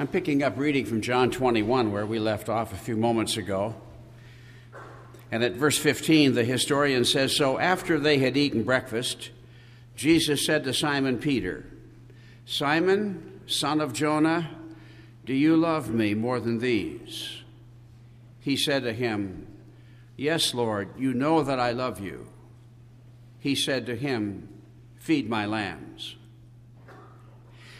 I'm picking up reading from John 21, where we left off a few moments ago. And at verse 15, the historian says So after they had eaten breakfast, Jesus said to Simon Peter, Simon, son of Jonah, do you love me more than these? He said to him, Yes, Lord, you know that I love you. He said to him, Feed my lambs.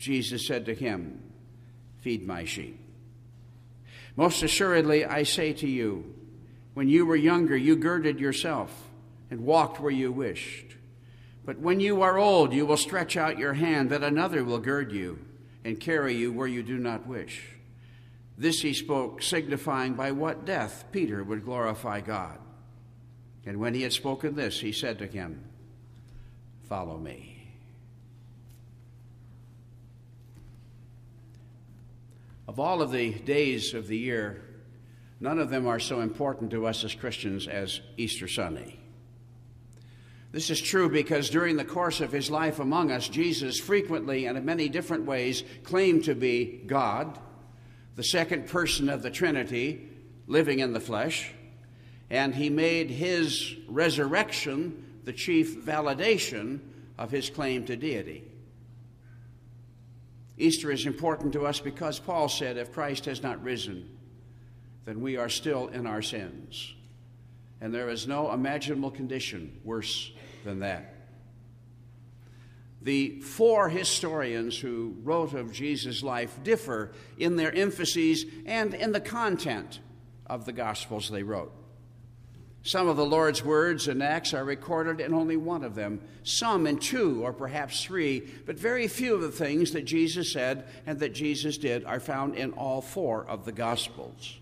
Jesus said to him, Feed my sheep. Most assuredly, I say to you, when you were younger, you girded yourself and walked where you wished. But when you are old, you will stretch out your hand, that another will gird you and carry you where you do not wish. This he spoke, signifying by what death Peter would glorify God. And when he had spoken this, he said to him, Follow me. Of all of the days of the year, none of them are so important to us as Christians as Easter Sunday. This is true because during the course of his life among us, Jesus frequently and in many different ways claimed to be God, the second person of the Trinity, living in the flesh, and he made his resurrection the chief validation of his claim to deity. Easter is important to us because Paul said, if Christ has not risen, then we are still in our sins. And there is no imaginable condition worse than that. The four historians who wrote of Jesus' life differ in their emphases and in the content of the Gospels they wrote. Some of the Lord's words and acts are recorded in only one of them, some in two or perhaps three, but very few of the things that Jesus said and that Jesus did are found in all four of the Gospels.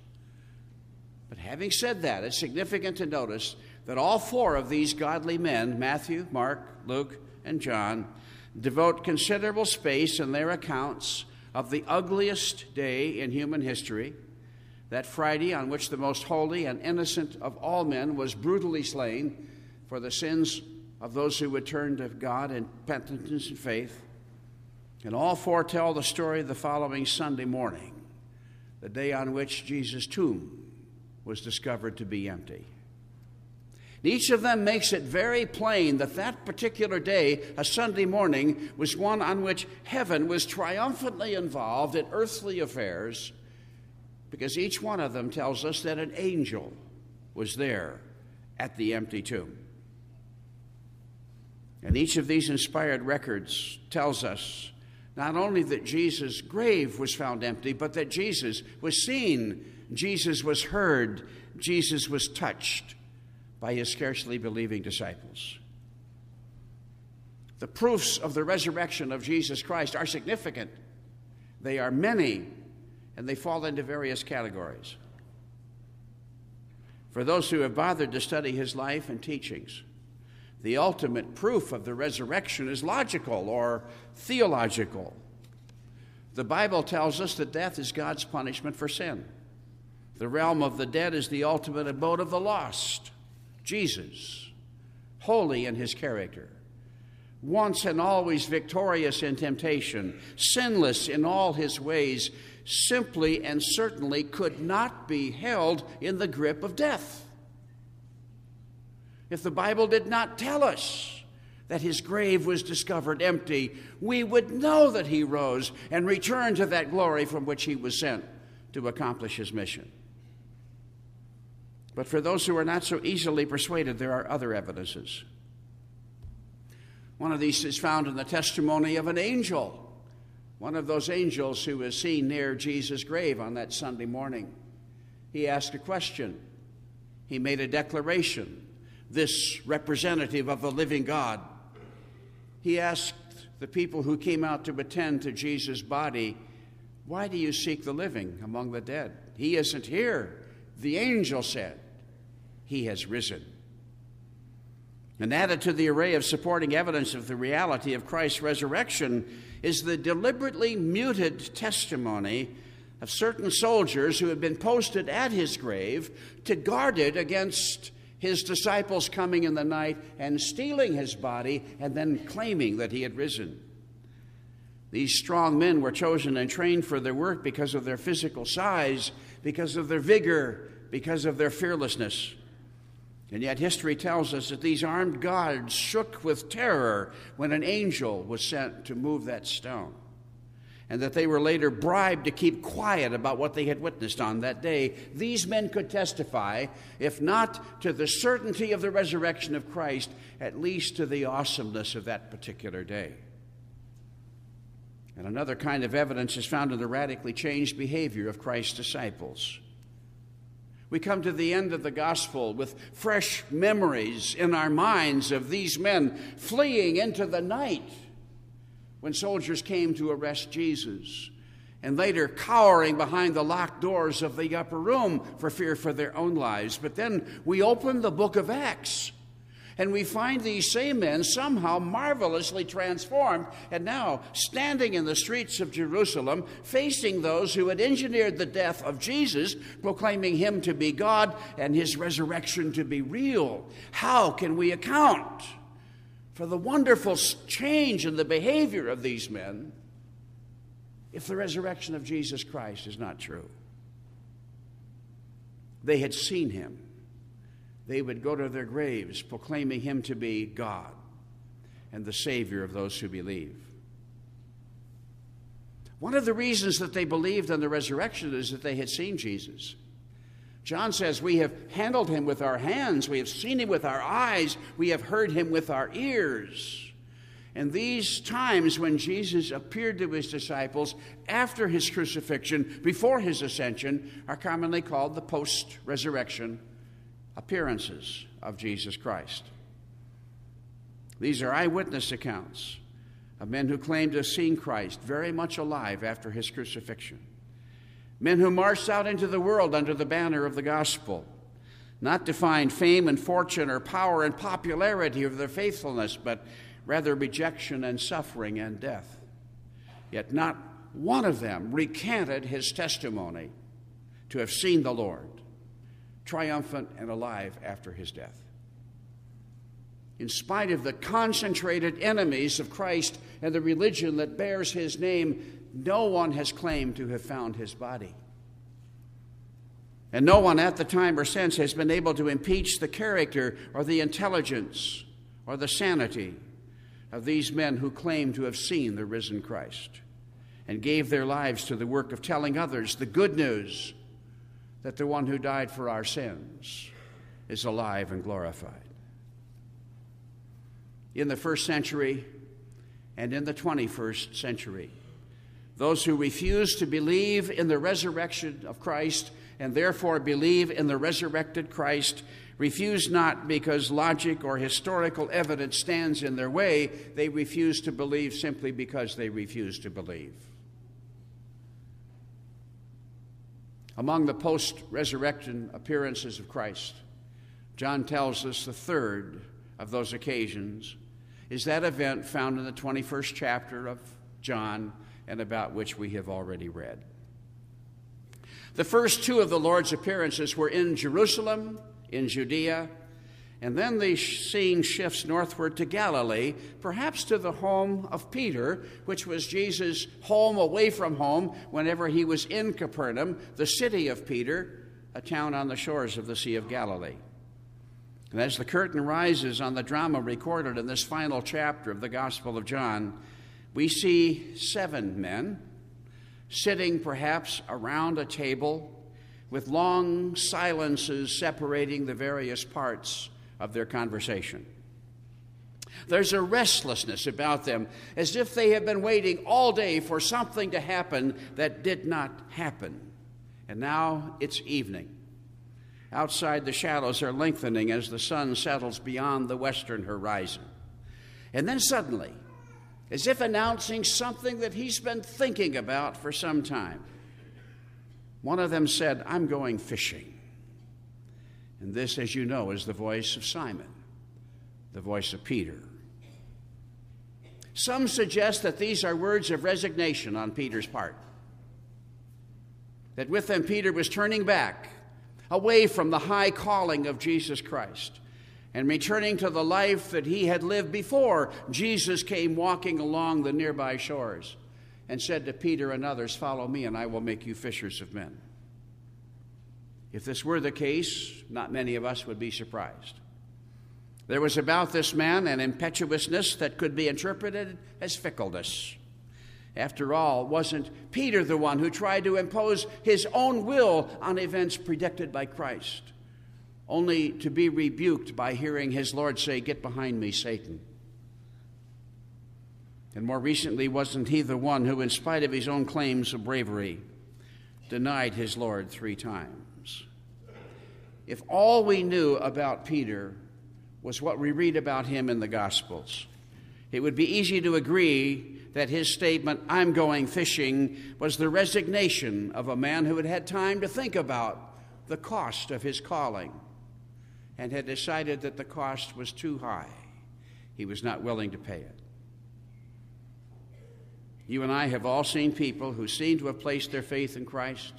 But having said that, it's significant to notice that all four of these godly men, Matthew, Mark, Luke, and John, devote considerable space in their accounts of the ugliest day in human history that Friday on which the most holy and innocent of all men was brutally slain for the sins of those who would turn to God in penitence and faith. And all foretell the story of the following Sunday morning, the day on which Jesus' tomb was discovered to be empty. Each of them makes it very plain that that particular day, a Sunday morning, was one on which heaven was triumphantly involved in earthly affairs because each one of them tells us that an angel was there at the empty tomb. And each of these inspired records tells us not only that Jesus' grave was found empty, but that Jesus was seen, Jesus was heard, Jesus was touched by his scarcely believing disciples. The proofs of the resurrection of Jesus Christ are significant. They are many and they fall into various categories. For those who have bothered to study his life and teachings, the ultimate proof of the resurrection is logical or theological. The Bible tells us that death is God's punishment for sin. The realm of the dead is the ultimate abode of the lost, Jesus, holy in his character, once and always victorious in temptation, sinless in all his ways, simply and certainly could not be held in the grip of death. If the Bible did not tell us that his grave was discovered empty, we would know that he rose and returned to that glory from which he was sent to accomplish his mission. But for those who are not so easily persuaded, there are other evidences. One of these is found in the testimony of an angel one of those angels who was seen near Jesus' grave on that Sunday morning. He asked a question, he made a declaration. This representative of the living God, he asked the people who came out to attend to Jesus' body, Why do you seek the living among the dead? He isn't here. The angel said, He has risen. And added to the array of supporting evidence of the reality of Christ's resurrection is the deliberately muted testimony of certain soldiers who had been posted at his grave to guard it against his disciples coming in the night and stealing his body and then claiming that he had risen. These strong men were chosen and trained for their work because of their physical size, because of their vigor, because of their fearlessness. And yet, history tells us that these armed guards shook with terror when an angel was sent to move that stone, and that they were later bribed to keep quiet about what they had witnessed on that day. These men could testify, if not to the certainty of the resurrection of Christ, at least to the awesomeness of that particular day. And another kind of evidence is found in the radically changed behavior of Christ's disciples. We come to the end of the gospel with fresh memories in our minds of these men fleeing into the night when soldiers came to arrest Jesus, and later cowering behind the locked doors of the upper room for fear for their own lives. But then we open the book of Acts and we find these same men somehow marvelously transformed and now standing in the streets of Jerusalem, facing those who had engineered the death of Jesus, proclaiming him to be God and his resurrection to be real. How can we account for the wonderful change in the behavior of these men if the resurrection of Jesus Christ is not true? They had seen him they would go to their graves proclaiming him to be God and the Savior of those who believe. One of the reasons that they believed in the resurrection is that they had seen Jesus. John says, We have handled him with our hands, we have seen him with our eyes, we have heard him with our ears. And these times when Jesus appeared to his disciples after his crucifixion, before his ascension, are commonly called the post resurrection appearances of Jesus Christ. These are eyewitness accounts of men who claim to have seen Christ very much alive after his crucifixion. Men who marched out into the world under the banner of the gospel, not to find fame and fortune or power and popularity of their faithfulness, but rather rejection and suffering and death. Yet not one of them recanted his testimony to have seen the Lord triumphant and alive after his death. In spite of the concentrated enemies of Christ and the religion that bears his name, no one has claimed to have found his body. And no one at the time or since has been able to impeach the character or the intelligence or the sanity of these men who claim to have seen the risen Christ and gave their lives to the work of telling others the good news that the one who died for our sins is alive and glorified. In the first century and in the 21st century, those who refuse to believe in the resurrection of Christ and therefore believe in the resurrected Christ refuse not because logic or historical evidence stands in their way, they refuse to believe simply because they refuse to believe. Among the post resurrection appearances of Christ, John tells us the third of those occasions is that event found in the 21st chapter of John and about which we have already read. The first two of the Lord's appearances were in Jerusalem, in Judea, and then the scene shifts northward to Galilee, perhaps to the home of Peter, which was Jesus' home away from home whenever he was in Capernaum, the city of Peter, a town on the shores of the Sea of Galilee. And as the curtain rises on the drama recorded in this final chapter of the Gospel of John, we see seven men sitting perhaps around a table with long silences separating the various parts of their conversation. There's a restlessness about them, as if they have been waiting all day for something to happen that did not happen. And now it's evening. Outside, the shadows are lengthening as the sun settles beyond the western horizon. And then suddenly, as if announcing something that he's been thinking about for some time. One of them said, I'm going fishing. And this, as you know, is the voice of Simon, the voice of Peter. Some suggest that these are words of resignation on Peter's part. That with them, Peter was turning back away from the high calling of Jesus Christ and returning to the life that he had lived before Jesus came walking along the nearby shores and said to Peter and others, Follow me, and I will make you fishers of men. If this were the case, not many of us would be surprised. There was about this man an impetuousness that could be interpreted as fickleness. After all, wasn't Peter the one who tried to impose his own will on events predicted by Christ, only to be rebuked by hearing his Lord say, Get behind me, Satan? And more recently, wasn't he the one who, in spite of his own claims of bravery, denied his Lord three times? If all we knew about Peter was what we read about him in the Gospels, it would be easy to agree that his statement, I'm going fishing, was the resignation of a man who had had time to think about the cost of his calling and had decided that the cost was too high. He was not willing to pay it. You and I have all seen people who seem to have placed their faith in Christ,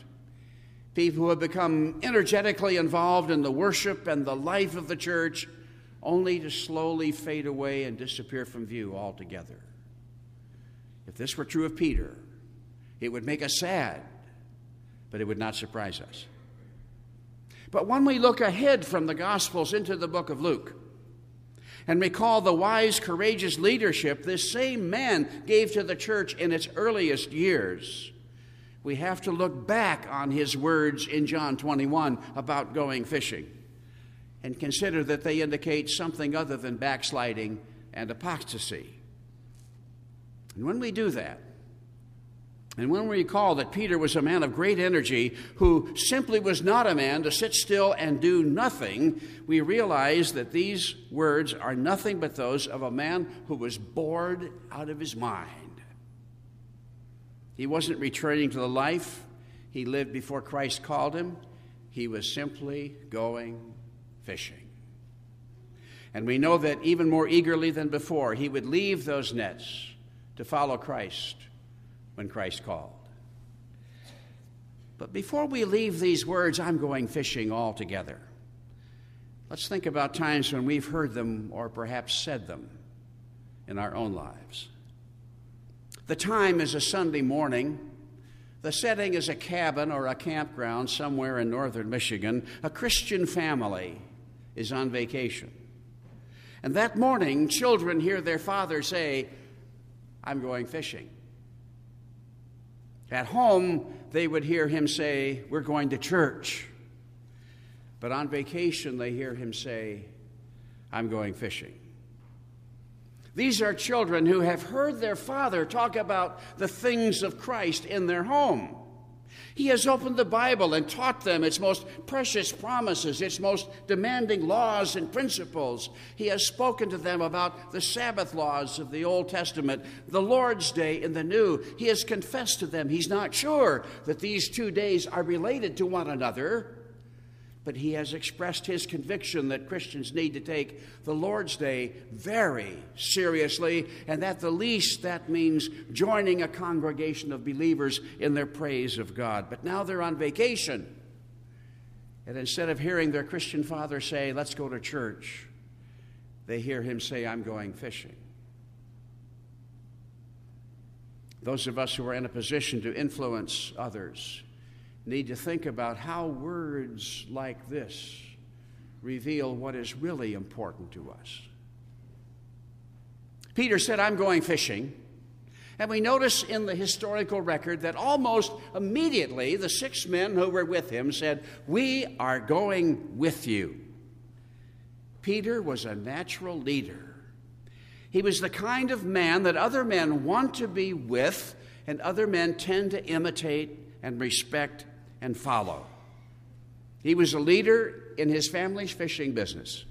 people who have become energetically involved in the worship and the life of the church, only to slowly fade away and disappear from view altogether. If this were true of Peter, it would make us sad, but it would not surprise us. But when we look ahead from the Gospels into the book of Luke and recall the wise, courageous leadership this same man gave to the church in its earliest years, we have to look back on his words in John 21 about going fishing and consider that they indicate something other than backsliding and apostasy. And when we do that, and when we recall that Peter was a man of great energy who simply was not a man to sit still and do nothing, we realize that these words are nothing but those of a man who was bored out of his mind. He wasn't returning to the life he lived before Christ called him, he was simply going fishing. And we know that even more eagerly than before, he would leave those nets to follow Christ when Christ called. But before we leave these words, I'm going fishing altogether. Let's think about times when we've heard them or perhaps said them in our own lives. The time is a Sunday morning. The setting is a cabin or a campground somewhere in northern Michigan. A Christian family is on vacation. And that morning, children hear their father say, I'm going fishing. At home, they would hear him say, We're going to church. But on vacation, they hear him say, I'm going fishing. These are children who have heard their father talk about the things of Christ in their home. He has opened the Bible and taught them its most precious promises, its most demanding laws and principles. He has spoken to them about the Sabbath laws of the Old Testament, the Lord's Day in the New. He has confessed to them he's not sure that these two days are related to one another but he has expressed his conviction that Christians need to take the Lord's Day very seriously, and at the least that means joining a congregation of believers in their praise of God. But now they're on vacation, and instead of hearing their Christian father say, Let's go to church, they hear him say, I'm going fishing. Those of us who are in a position to influence others, need to think about how words like this reveal what is really important to us. Peter said, I'm going fishing. And we notice in the historical record that almost immediately the six men who were with him said, We are going with you. Peter was a natural leader. He was the kind of man that other men want to be with, and other men tend to imitate and respect and follow. He was a leader in his family's fishing business.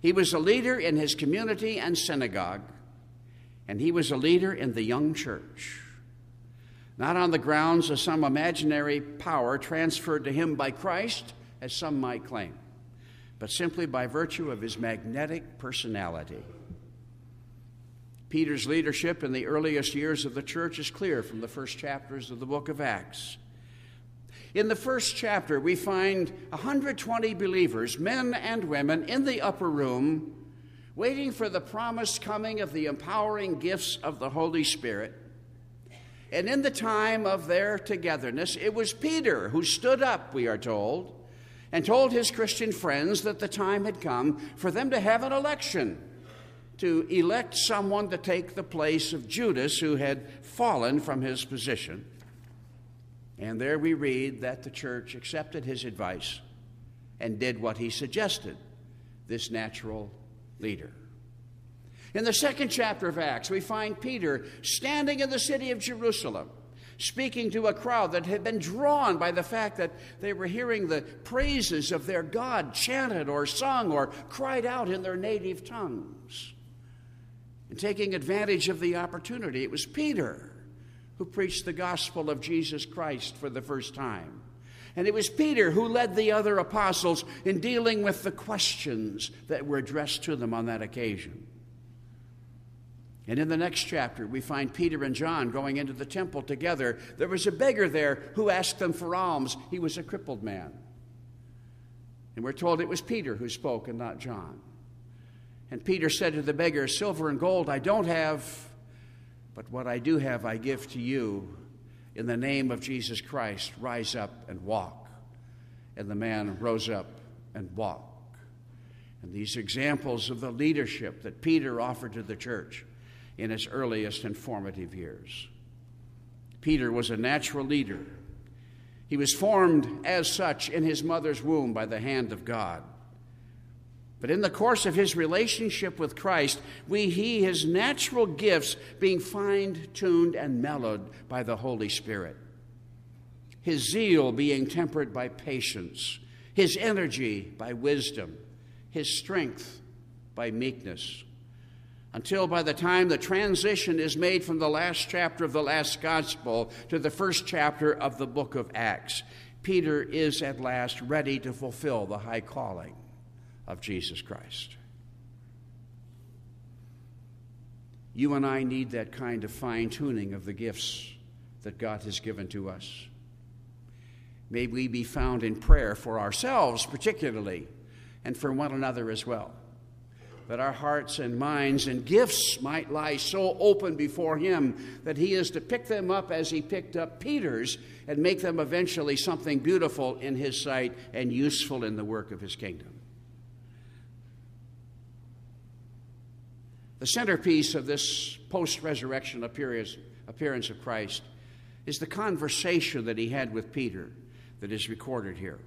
He was a leader in his community and synagogue. and he was a leader in the young church. Not on the grounds of some imaginary power transferred to him by Christ, as some might claim, but simply by virtue of his magnetic personality. Peter's leadership in the earliest years of the church is clear from the first chapters of the book of Acts. In the first chapter, we find 120 believers, men and women, in the upper room, waiting for the promised coming of the empowering gifts of the Holy Spirit. And in the time of their togetherness, it was Peter who stood up, we are told, and told his Christian friends that the time had come for them to have an election to elect someone to take the place of Judas, who had fallen from his position. And there we read that the church accepted his advice and did what he suggested this natural leader. In the second chapter of Acts, we find Peter standing in the city of Jerusalem, speaking to a crowd that had been drawn by the fact that they were hearing the praises of their God chanted or sung or cried out in their native tongues. And taking advantage of the opportunity, it was Peter who preached the gospel of Jesus Christ for the first time. And it was Peter who led the other apostles in dealing with the questions that were addressed to them on that occasion. And in the next chapter, we find Peter and John going into the temple together. There was a beggar there who asked them for alms. He was a crippled man. And we're told it was Peter who spoke and not John. And Peter said to the beggar, Silver and gold I don't have but what I do have, I give to you. In the name of Jesus Christ, rise up and walk. And the man rose up and walked. And these examples of the leadership that Peter offered to the church in its earliest and formative years. Peter was a natural leader. He was formed as such in his mother's womb by the hand of God. But in the course of his relationship with Christ, we see his natural gifts being fine tuned and mellowed by the Holy Spirit. His zeal being tempered by patience, his energy by wisdom, his strength by meekness. Until by the time the transition is made from the last chapter of the last gospel to the first chapter of the book of Acts, Peter is at last ready to fulfill the high calling of Jesus Christ. You and I need that kind of fine tuning of the gifts that God has given to us. May we be found in prayer for ourselves, particularly, and for one another as well. That our hearts and minds and gifts might lie so open before Him that He is to pick them up as He picked up Peter's and make them eventually something beautiful in His sight and useful in the work of His kingdom. The centerpiece of this post resurrection appearance, of Christ is the conversation that he had with Peter that is recorded here.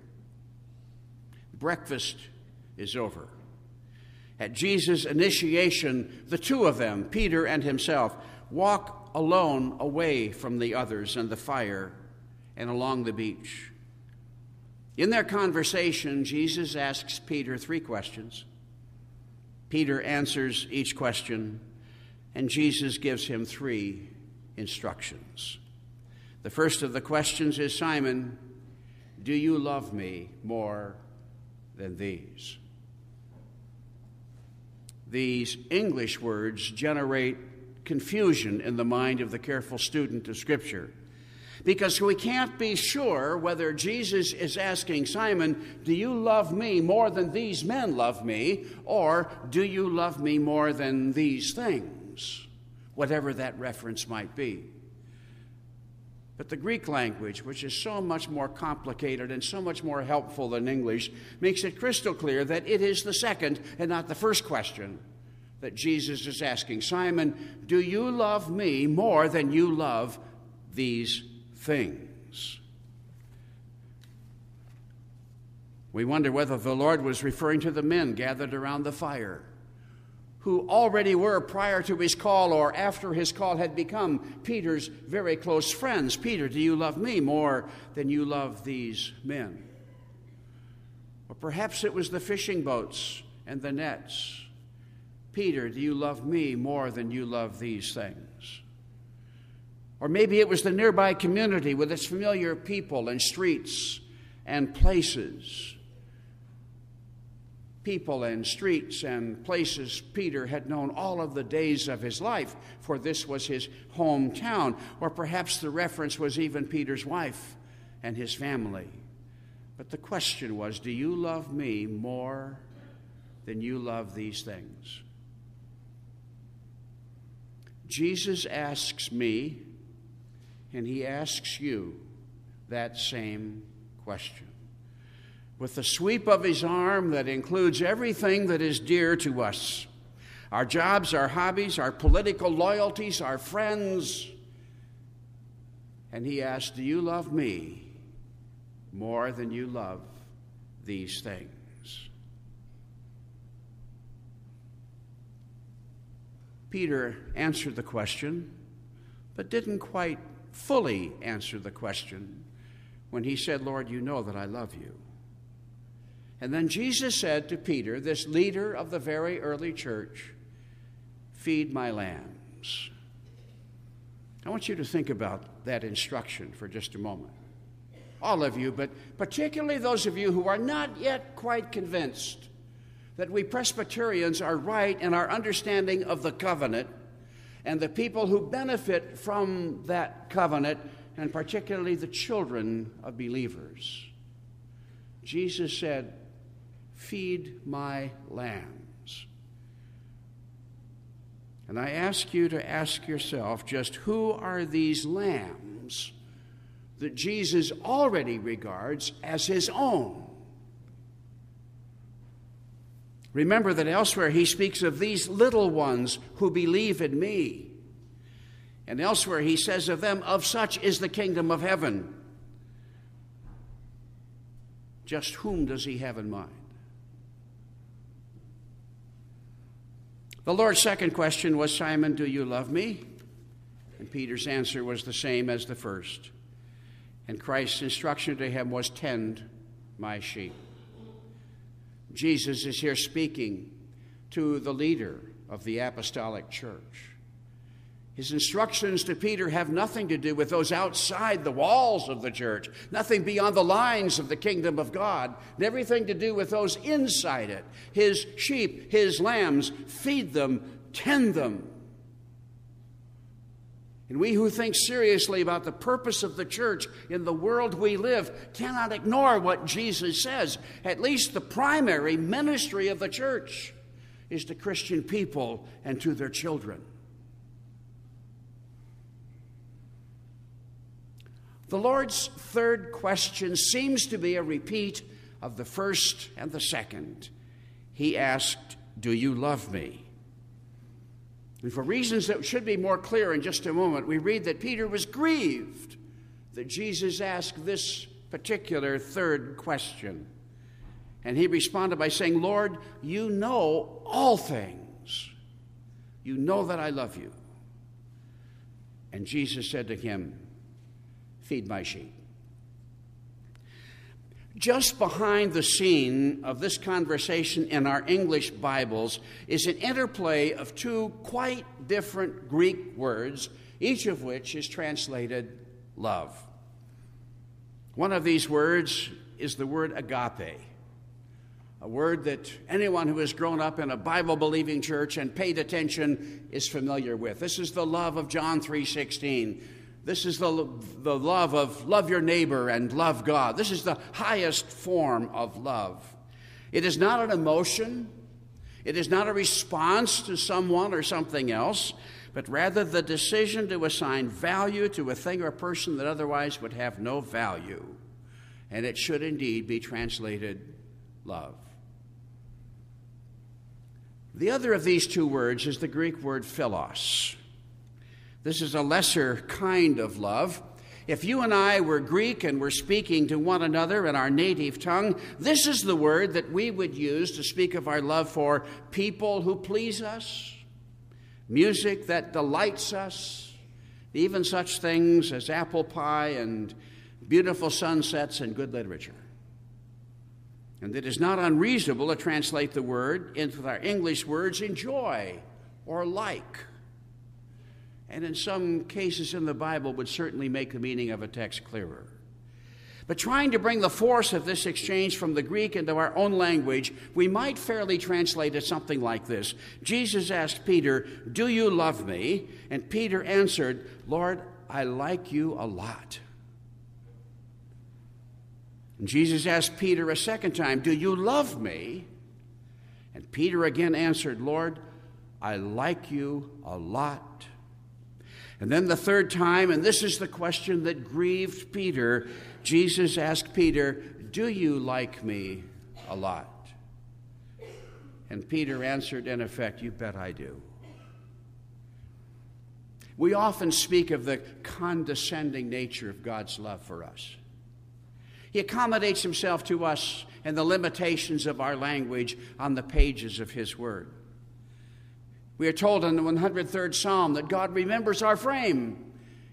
Breakfast is over. At Jesus' initiation, the two of them, Peter and himself, walk alone away from the others and the fire and along the beach. In their conversation, Jesus asks Peter three questions Peter answers each question, and Jesus gives him three instructions. The first of the questions is Simon, do you love me more than these? These English words generate confusion in the mind of the careful student of Scripture because we can't be sure whether Jesus is asking Simon, Do you love me more than these men love me? Or do you love me more than these things? Whatever that reference might be. But the Greek language, which is so much more complicated and so much more helpful than English, makes it crystal clear that it is the second and not the first question that Jesus is asking Simon, do you love me more than you love these things. We wonder whether the Lord was referring to the men gathered around the fire who already were prior to his call or after his call had become Peter's very close friends. Peter, do you love me more than you love these men? Or perhaps it was the fishing boats and the nets Peter, do you love me more than you love these things? Or maybe it was the nearby community with its familiar people and streets and places. People and streets and places Peter had known all of the days of his life, for this was his hometown. Or perhaps the reference was even Peter's wife and his family. But the question was Do you love me more than you love these things? Jesus asks me, and he asks you that same question. With the sweep of his arm that includes everything that is dear to us our jobs, our hobbies, our political loyalties, our friends. And he asks, Do you love me more than you love these things? Peter answered the question, but didn't quite fully answer the question when he said, Lord, you know that I love you. And then Jesus said to Peter, this leader of the very early church, Feed my lambs. I want you to think about that instruction for just a moment. All of you, but particularly those of you who are not yet quite convinced that we Presbyterians are right in our understanding of the covenant and the people who benefit from that covenant, and particularly the children of believers. Jesus said, Feed my lambs. And I ask you to ask yourself just who are these lambs that Jesus already regards as his own? Remember that elsewhere he speaks of these little ones who believe in me. And elsewhere he says of them, Of such is the kingdom of heaven. Just whom does he have in mind? The Lord's second question was, Simon, do you love me? And Peter's answer was the same as the first. And Christ's instruction to him was, Tend my sheep. Jesus is here speaking to the leader of the apostolic church. His instructions to Peter have nothing to do with those outside the walls of the church, nothing beyond the lines of the kingdom of God, and everything to do with those inside it. His sheep, his lambs, feed them, tend them. And we who think seriously about the purpose of the church in the world we live cannot ignore what Jesus says. At least the primary ministry of the church is to Christian people and to their children. The Lord's third question seems to be a repeat of the first and the second. He asked, Do you love me? And for reasons that should be more clear in just a moment, we read that Peter was grieved that Jesus asked this particular third question. And he responded by saying, Lord, you know all things. You know that I love you. And Jesus said to him, Feed my sheep. Just behind the scene of this conversation in our English Bibles is an interplay of two quite different Greek words, each of which is translated love. One of these words is the word agape, a word that anyone who has grown up in a Bible believing church and paid attention is familiar with. This is the love of John 3:16 this is the, the love of love your neighbor and love God. This is the highest form of love. It is not an emotion, it is not a response to someone or something else, but rather the decision to assign value to a thing or a person that otherwise would have no value. And it should indeed be translated love. The other of these two words is the Greek word philos. This is a lesser kind of love. If you and I were Greek and were speaking to one another in our native tongue, this is the word that we would use to speak of our love for people who please us, music that delights us, even such things as apple pie and beautiful sunsets and good literature. And it is not unreasonable to translate the word into our English words enjoy or like. And in some cases in the Bible would certainly make the meaning of a text clearer. But trying to bring the force of this exchange from the Greek into our own language, we might fairly translate it something like this Jesus asked Peter, Do you love me? And Peter answered, Lord, I like you a lot. And Jesus asked Peter a second time, Do you love me? And Peter again answered, Lord, I like you a lot. And then the third time, and this is the question that grieved Peter, Jesus asked Peter, Do you like me a lot? And Peter answered, in effect, You bet I do. We often speak of the condescending nature of God's love for us. He accommodates himself to us and the limitations of our language on the pages of his word. We are told in the 103rd Psalm that God remembers our frame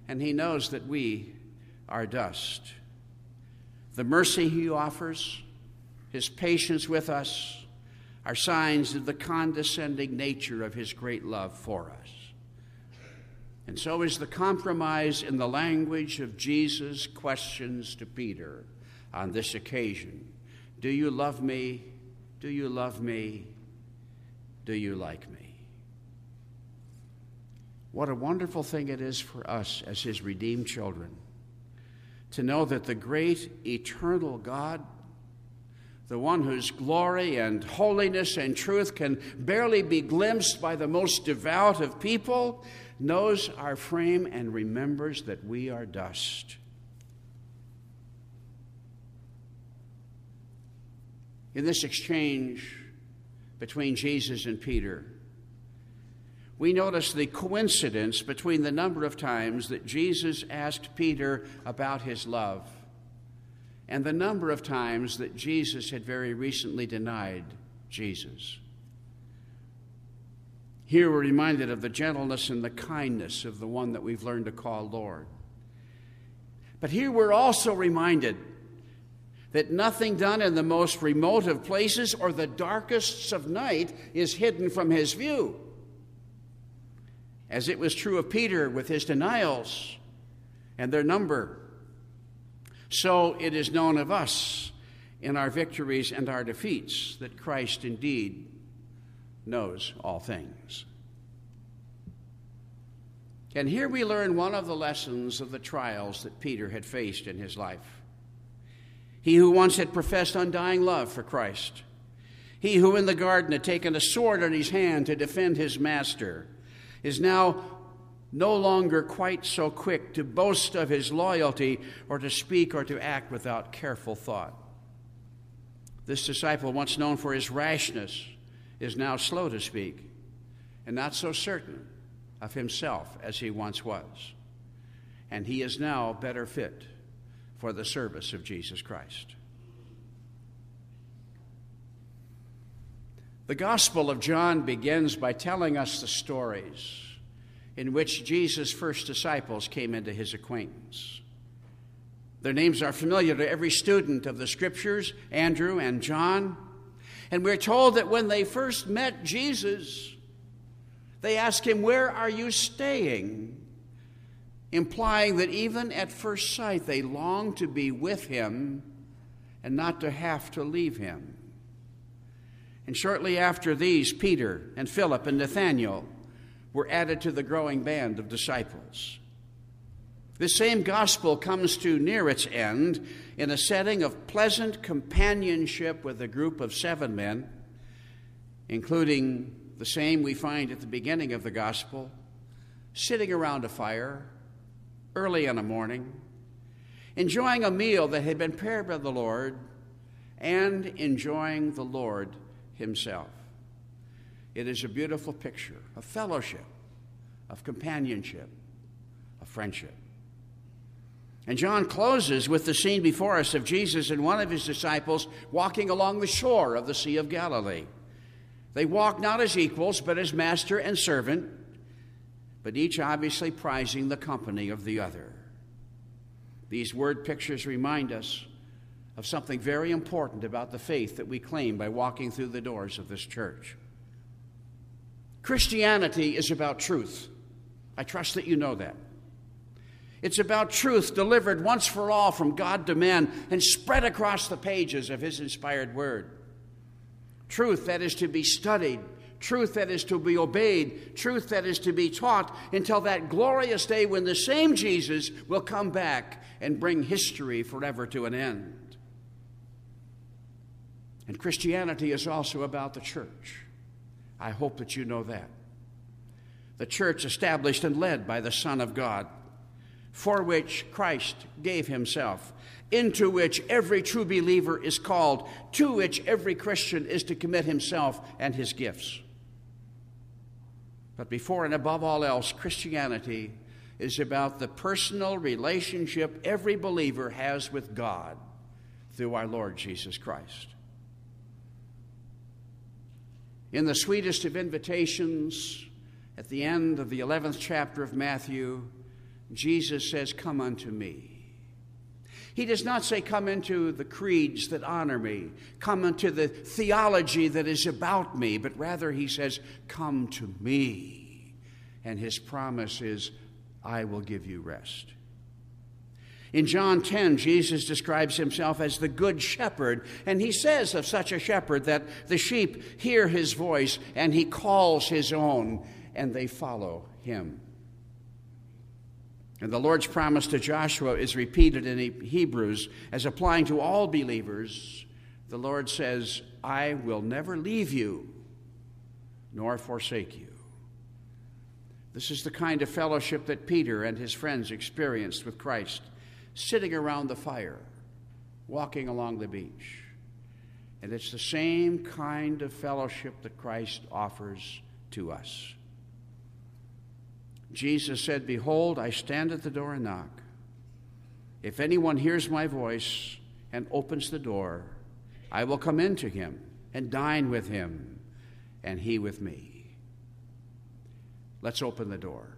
and he knows that we are dust. The mercy he offers, his patience with us, are signs of the condescending nature of his great love for us. And so is the compromise in the language of Jesus' questions to Peter on this occasion Do you love me? Do you love me? Do you like me? What a wonderful thing it is for us as his redeemed children to know that the great eternal God, the one whose glory and holiness and truth can barely be glimpsed by the most devout of people, knows our frame and remembers that we are dust. In this exchange between Jesus and Peter, we notice the coincidence between the number of times that Jesus asked Peter about his love and the number of times that Jesus had very recently denied Jesus. Here we're reminded of the gentleness and the kindness of the one that we've learned to call Lord. But here we're also reminded that nothing done in the most remote of places or the darkest of night is hidden from his view as it was true of Peter with his denials and their number. So it is known of us in our victories and our defeats that Christ indeed knows all things. And here we learn one of the lessons of the trials that Peter had faced in his life. He who once had professed undying love for Christ, he who in the garden had taken a sword in his hand to defend his master, is now no longer quite so quick to boast of his loyalty or to speak or to act without careful thought. This disciple, once known for his rashness, is now slow to speak and not so certain of himself as he once was. And he is now better fit for the service of Jesus Christ. The Gospel of John begins by telling us the stories in which Jesus' first disciples came into his acquaintance. Their names are familiar to every student of the Scriptures, Andrew and John. And we're told that when they first met Jesus, they asked him, Where are you staying? Implying that even at first sight they longed to be with him and not to have to leave him. And shortly after these, Peter and Philip and Nathanael were added to the growing band of disciples. This same gospel comes to near its end in a setting of pleasant companionship with a group of seven men, including the same we find at the beginning of the gospel, sitting around a fire early in the morning, enjoying a meal that had been prepared by the Lord, and enjoying the Lord himself. It is a beautiful picture of fellowship, of companionship, of friendship. And John closes with the scene before us of Jesus and one of his disciples walking along the shore of the Sea of Galilee. They walk not as equals, but as master and servant, but each obviously prizing the company of the other. These word pictures remind us of something very important about the faith that we claim by walking through the doors of this church. Christianity is about truth. I trust that you know that. It's about truth delivered once for all from God to man and spread across the pages of His inspired Word. Truth that is to be studied, truth that is to be obeyed, truth that is to be taught until that glorious day when the same Jesus will come back and bring history forever to an end. And Christianity is also about the church. I hope that you know that. The church established and led by the Son of God, for which Christ gave himself, into which every true believer is called, to which every Christian is to commit himself and his gifts. But before and above all else, Christianity is about the personal relationship every believer has with God through our Lord Jesus Christ. In the sweetest of invitations, at the end of the 11th chapter of Matthew, Jesus says, Come unto me. He does not say, Come into the creeds that honor me, come into the theology that is about me, but rather he says, Come to me. And his promise is, I will give you rest. In John 10, Jesus describes himself as the good shepherd, and he says of such a shepherd that the sheep hear his voice and he calls his own, and they follow him. And the Lord's promise to Joshua is repeated in Hebrews as applying to all believers. The Lord says, I will never leave you nor forsake you. This is the kind of fellowship that Peter and his friends experienced with Christ, sitting around the fire, walking along the beach. And it's the same kind of fellowship that Christ offers to us. Jesus said, Behold, I stand at the door and knock. If anyone hears my voice and opens the door, I will come into him and dine with him, and he with me. Let's open the door.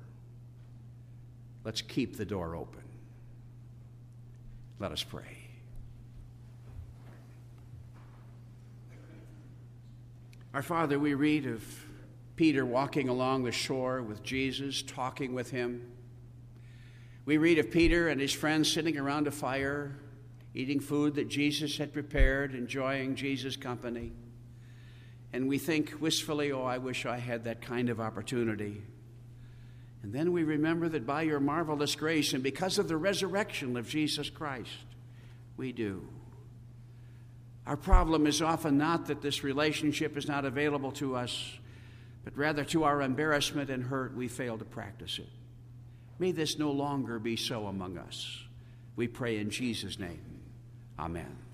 Let's keep the door open. Let us pray. Our Father, we read of Peter walking along the shore with Jesus, talking with him. We read of Peter and his friends sitting around a fire, eating food that Jesus had prepared, enjoying Jesus' company. And we think wistfully, oh, I wish I had that kind of opportunity. And then we remember that by your marvelous grace and because of the resurrection of Jesus Christ, we do. Our problem is often not that this relationship is not available to us but rather to our embarrassment and hurt, we fail to practice it. May this no longer be so among us. We pray in Jesus' name. Amen.